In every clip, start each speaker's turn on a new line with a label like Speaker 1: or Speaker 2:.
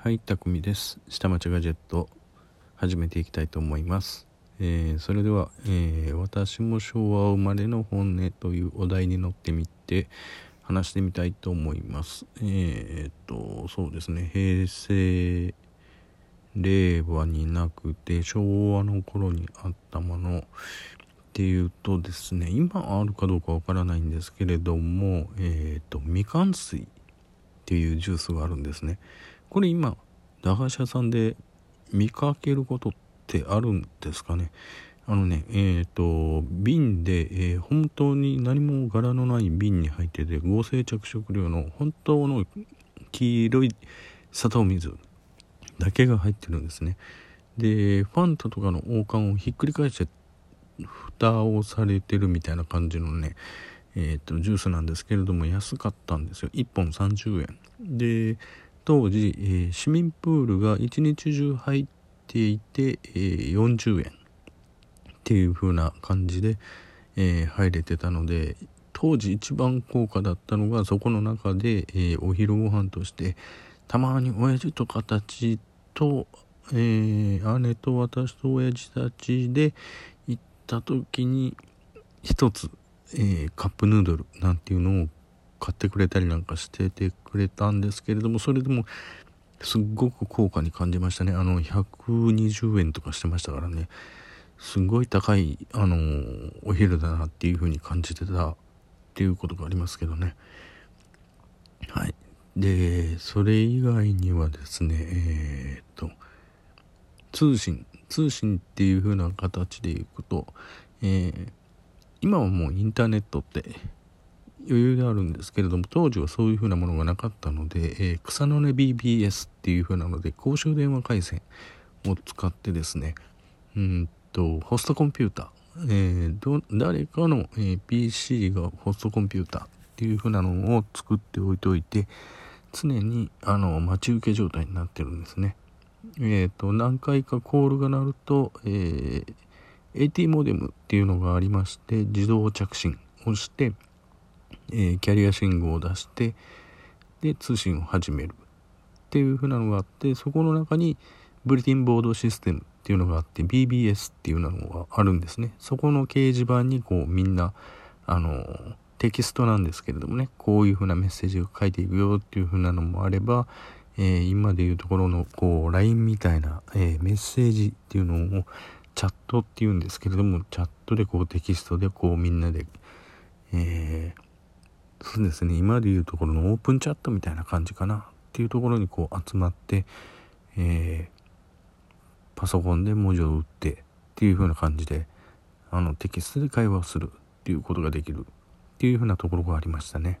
Speaker 1: はい、たくみです。下町ガジェット始めていきたいと思います。えー、それでは、えー、私も昭和生まれの本音というお題に乗ってみて話してみたいと思います。えー、っと、そうですね、平成、令和になくて昭和の頃にあったものっていうとですね、今あるかどうかわからないんですけれども、えっと、みかん水っていうジュースがあるんですね。これ今駄菓子屋さんで見かけることってあるんですかね？あのねえっ、ー、と瓶で、えー、本当に何も柄のない瓶に入ってて合成着色料の本当の黄色い砂糖水だけが入ってるんですね。でファンタとかの王冠をひっくり返して蓋をされてるみたいな感じのねえー、とジュースなんですけれども安かったんですよ。1本30円。で当時、えー、市民プールが一日中入っていて、えー、40円っていう風な感じで、えー、入れてたので当時一番高価だったのがそこの中で、えお昼ご飯としてたまに親父とかたちと、え姉と私と親父たちで行った時に一つ、えカップヌードルなんていうのを買ってくれたりなんかしててくれたんですけれどもそれでもすっごく高価に感じましたね。あの120円とかしてましたからね。すごい高いあのお昼だなっていう風に感じてたっていうことがありますけどね。はい。でそれ以外にはですねえー、っと通信。通信っていう風な形でいくと、えー、今はもうインターネットって余裕であるんですけれども当時はそういうふうなものがなかったので、えー、草の根 BBS っていうふうなので公衆電話回線を使ってですねうんとホストコンピューター、えー、誰かの、えー、PC がホストコンピューターっていうふうなのを作っておいておいて常にあの待ち受け状態になってるんですね。えーと、何回かコールが鳴ると、えー、AT モデムっていうのがありまして自動着信をしてえー、キャリア信号を出してで通信を始める。っていう風なのがあってそこの中にブリティンボードシステムっていうのがあって BBS っていうのがあるんですね。そこの掲示板にこうみんなあのテキストなんですけれどもねこういう風なメッセージを書いていくよっていう風なのもあれば、えー、今でいうところのこう LINE みたいな、えー、メッセージっていうのをチャットっていうんですけれどもチャットでこうテキストでこうみんなで、えーそうですね。今でいうところのオープンチャットみたいな感じかな。っていうところにこう集まって、えー、パソコンで文字を打ってっていう風な感じであのテキストで会話をするっていうことができるっていう風なところがありましたね。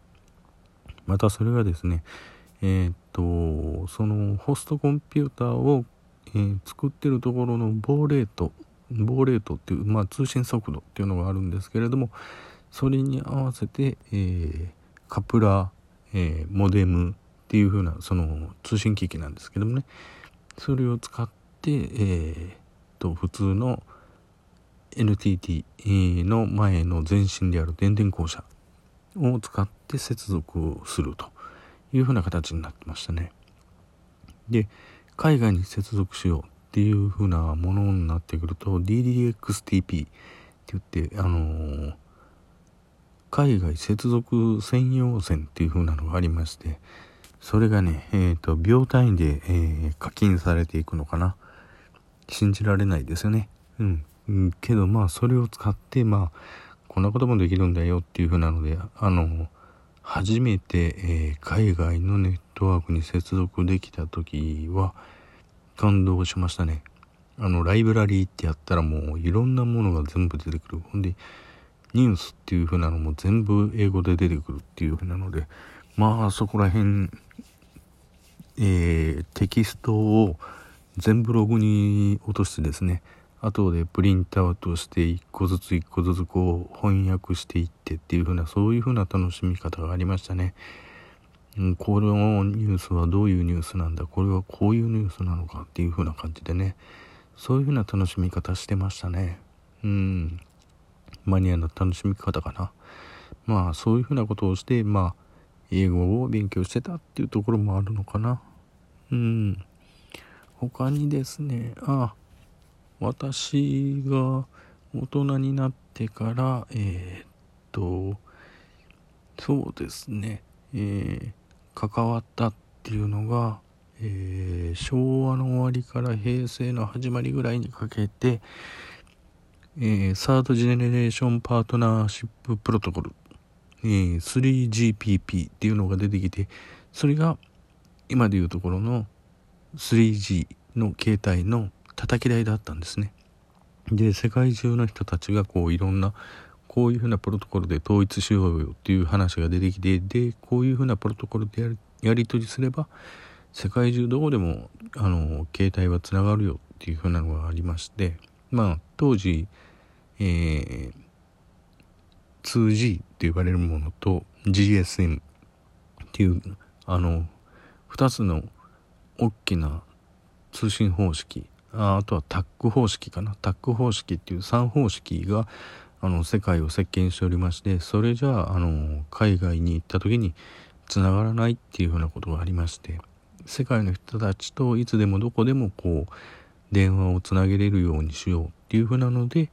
Speaker 1: またそれがですねえー、っとそのホストコンピューターを、えー、作ってるところのボレートボレートっていう、まあ、通信速度っていうのがあるんですけれどもそれに合わせて、えー、カプラー、えー、モデムっていう風なその通信機器なんですけどもねそれを使って、えー、と普通の NTT の前の前身である電電公社を使って接続をするというふうな形になってましたね。で海外に接続しようっていうふうなものになってくると DDXTP って言ってあのー海外接続専用線っていう風なのがありましてそれがね、えーと、秒単位で、えー、課金されていくのかな。信じられないですよね。うん、うん、けどまあそれを使ってまあこんなこともできるんだよっていう風なのであの初めて、えー、海外のネットワークに接続できた時は感動しましたね。あのライブラリーってやったらもういろんなものが全部出てくる。ほんでニュースっていう風なのも全部英語で出てくるっていう風なのでまあそこら辺、えー、テキストを全部ログに落としてですね後でプリントアウトして一個ずつ一個ずつこう翻訳していってっていう風なそういう風な楽しみ方がありましたね。このニュースはどういうニュースなんだこれはこういうニュースなのかっていう風な感じでねそういう風な楽しみ方してましたね。うんマニアの楽しみ方かな。まあそういうふうなことをして、まあ英語を勉強してたっていうところもあるのかな。うん。他にですねあ私が大人になってからえー、っとそうですねえー、関わったっていうのが、えー、昭和の終わりから平成の始まりぐらいにかけて、えー、サードジェネレーションパートナーシッププロトコル、えー、3GPP っていうのが出てきてそれが今でいうところの 3G の携帯の叩き台だったんですね。で世界中の人たちがこういろんなこういうふうなプロトコルで統一しようよっていう話が出てきてでこういうふうなプロトコルでやり取りすれば世界中どこでもあの携帯はつながるよっていうふうなのがありましてまあ当時、えー、2G って言われるものと GSM っていうあの2つの大きな通信方式。ああとはタック方式かな。タック方式っていう3方式があの世界を席巻しておりましてそれじゃああの海外に行った時につながらないっていうふうなことがありまして世界の人たちといつでもどこでもこう電話をつなげれるようにしようっていうふうなので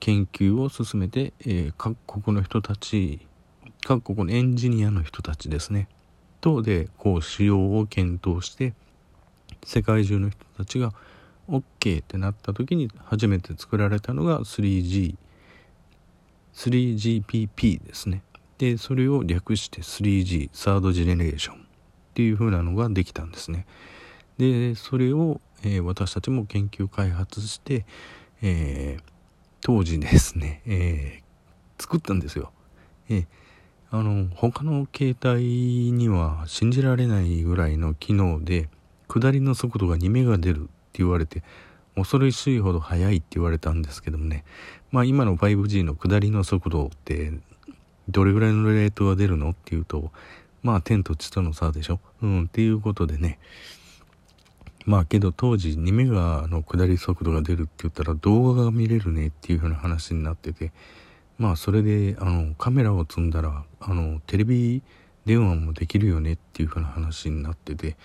Speaker 1: 研究を進めて、えー、各国の人たち各国のエンジニアの人たちですね。とでこう使用を検討して世界中の人たちが OK ってなった時に初めて作られたのが 3G 3GPP ですね。でそれを略して 3G サードジェネレーションっていう風なのができたんですね。でそれを、えー、私たちも研究開発して、えー、当時ですね、えー、作ったんですよ、えあの他の携帯には信じられないぐらいの機能で下りの速度が2メガ出るって言われて恐ろしいほど速いって言われたんですけどもね。まあ今の 5G の下りの速度ってどれぐらいのレートが出るのっていうとまあ天と地との差でしょ。うんっていうことでね。まあけど当時2メガの下り速度が出るって言ったら動画が見れるねっていう風な話になっててまあそれであのカメラを積んだらあのテレビ電話もできるよねっていう風な話になってて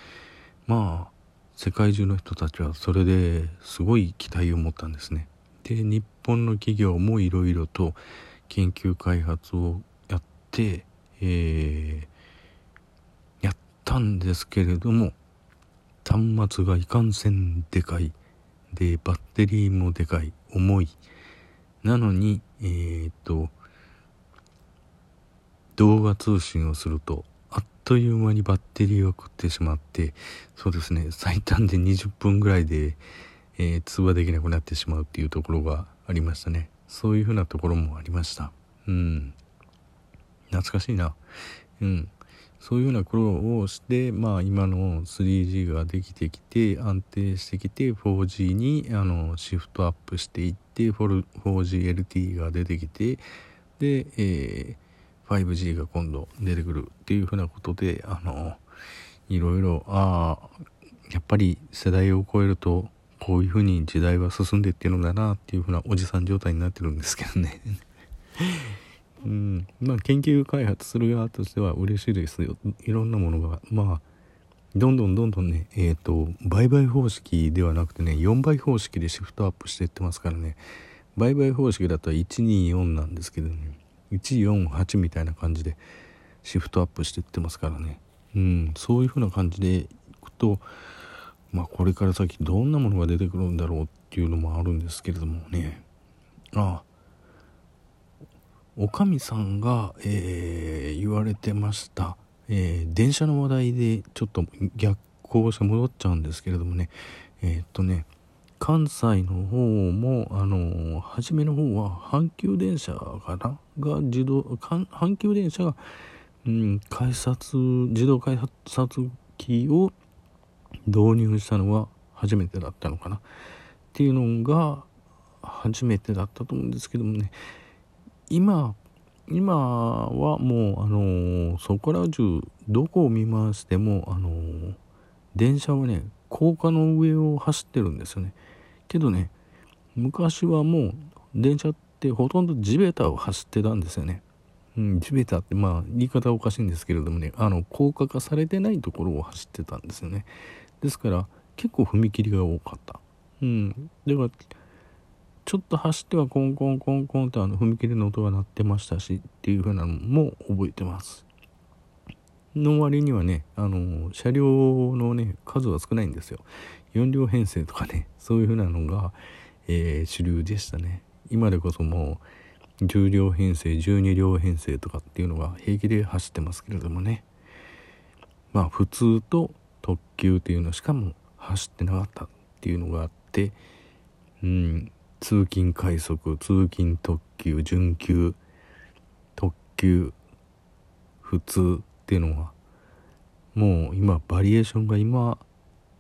Speaker 1: まあ世界中の人たちはそれですごい期待を持ったんですね。で日本の企業もいろいろと研究開発をやって、えー、やったんですけれども端末がいかんせんでかい。でバッテリーもでかい。重い。なのにえー、っと動画通信をするとあっという間にバッテリーを食ってしまってそうですね。最短で20分ぐらいで、えー、通話できなくなってしまうっていうところがありましたね。そういうふうなところもありました。うん。懐かしいな。うん。そういうような苦労をしてまあ今の 3G ができてきて安定してきて 4G にあのシフトアップしていって 4GLT が出てきてで、えー、5G が今度出てくるっていうふうなことであのいろいろああやっぱり世代を超えるとこういうふうに時代は進んでいってるんだなっていうふうなおじさん状態になってるんですけどね。まあ研究開発する側としては嬉しいですよ。いろんなものがまあどんどんどんどんねえっ、ー、と売買方式ではなくてね4倍方式でシフトアップしていってますからね。売買方式だったら124なんですけどね。148みたいな感じでシフトアップしていってますからね。うんそういう風な感じでいくとまあこれから先どんなものが出てくるんだろうっていうのもあるんですけれどもね。ああおかみさんが、えー、言われてました、えー、電車の話題でちょっと逆行して戻っちゃうんですけれどもね。えー、っとね関西の方もあの初めの方は阪急電車かな？が自動阪急電車が、うん、改札自動改札機を導入したのは初めてだったのかな。っていうのが初めてだったと思うんですけどもね。今今はもうあのそこら中どこを見回してもあの電車はね高架の上を走ってるんですよねけどね昔はもう電車ってほとんど地べたを走ってたんですよね。うん、地べたってまあ言い方おかしいんですけれどもねあの高架化されてないところを走ってたんですよね。ですから結構踏切が多かったうんだからちょっと走ってはコンコンコンコンとあの踏切の音が鳴ってましたしっていう風なのも覚えてます。の割にはねあの車両のね数は少ないんですよ。4両編成とかねそういう風なのが、えー、主流でしたね。今でこそもう10両編成12両編成とかっていうのが平気で走ってますけれどもね。まあ普通と特急っていうのしかも走ってなかったっていうのがあってうん。通勤快速通勤特急準急特急普通っていうのはもう今バリエーションが今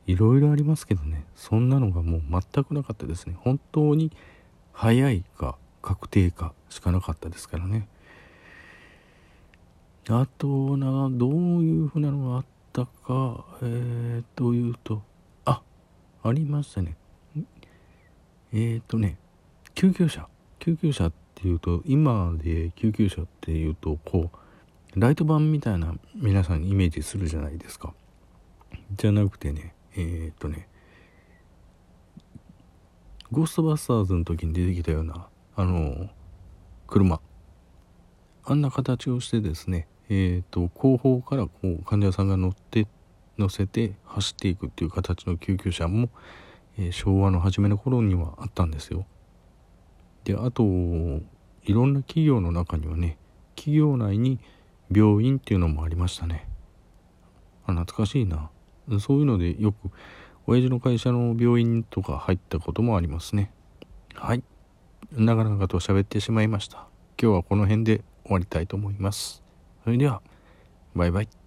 Speaker 1: いろいろありますけどね。そんなのがもう全くなかったですね。本当に早いか確定かしかなかったですからね。あとなどういうふうなのがあったかえー、というとあありましたね。えっ、とね救急車。救急車っていうと今で救急車っていうとこうライト版みたいな皆さんイメージするじゃないですか。じゃなくてねえっ、とねゴーストバスターズの時に出てきたようなあの車。あんな形をしてですねえっ、ー、と後方からこう患者さんが乗って乗せて走っていくっていう形の救急車も、えー、昭和の初めの頃にはあったんですよ。であといろんな企業の中にはね企業内に病院っていうのもありましたね。あ懐かしいな。そういうのでよく親父の会社の病院とか入ったこともありますね。はい。長々と喋ってしまいました。今日はこの辺で終わりたいと思います。それではバイバイ。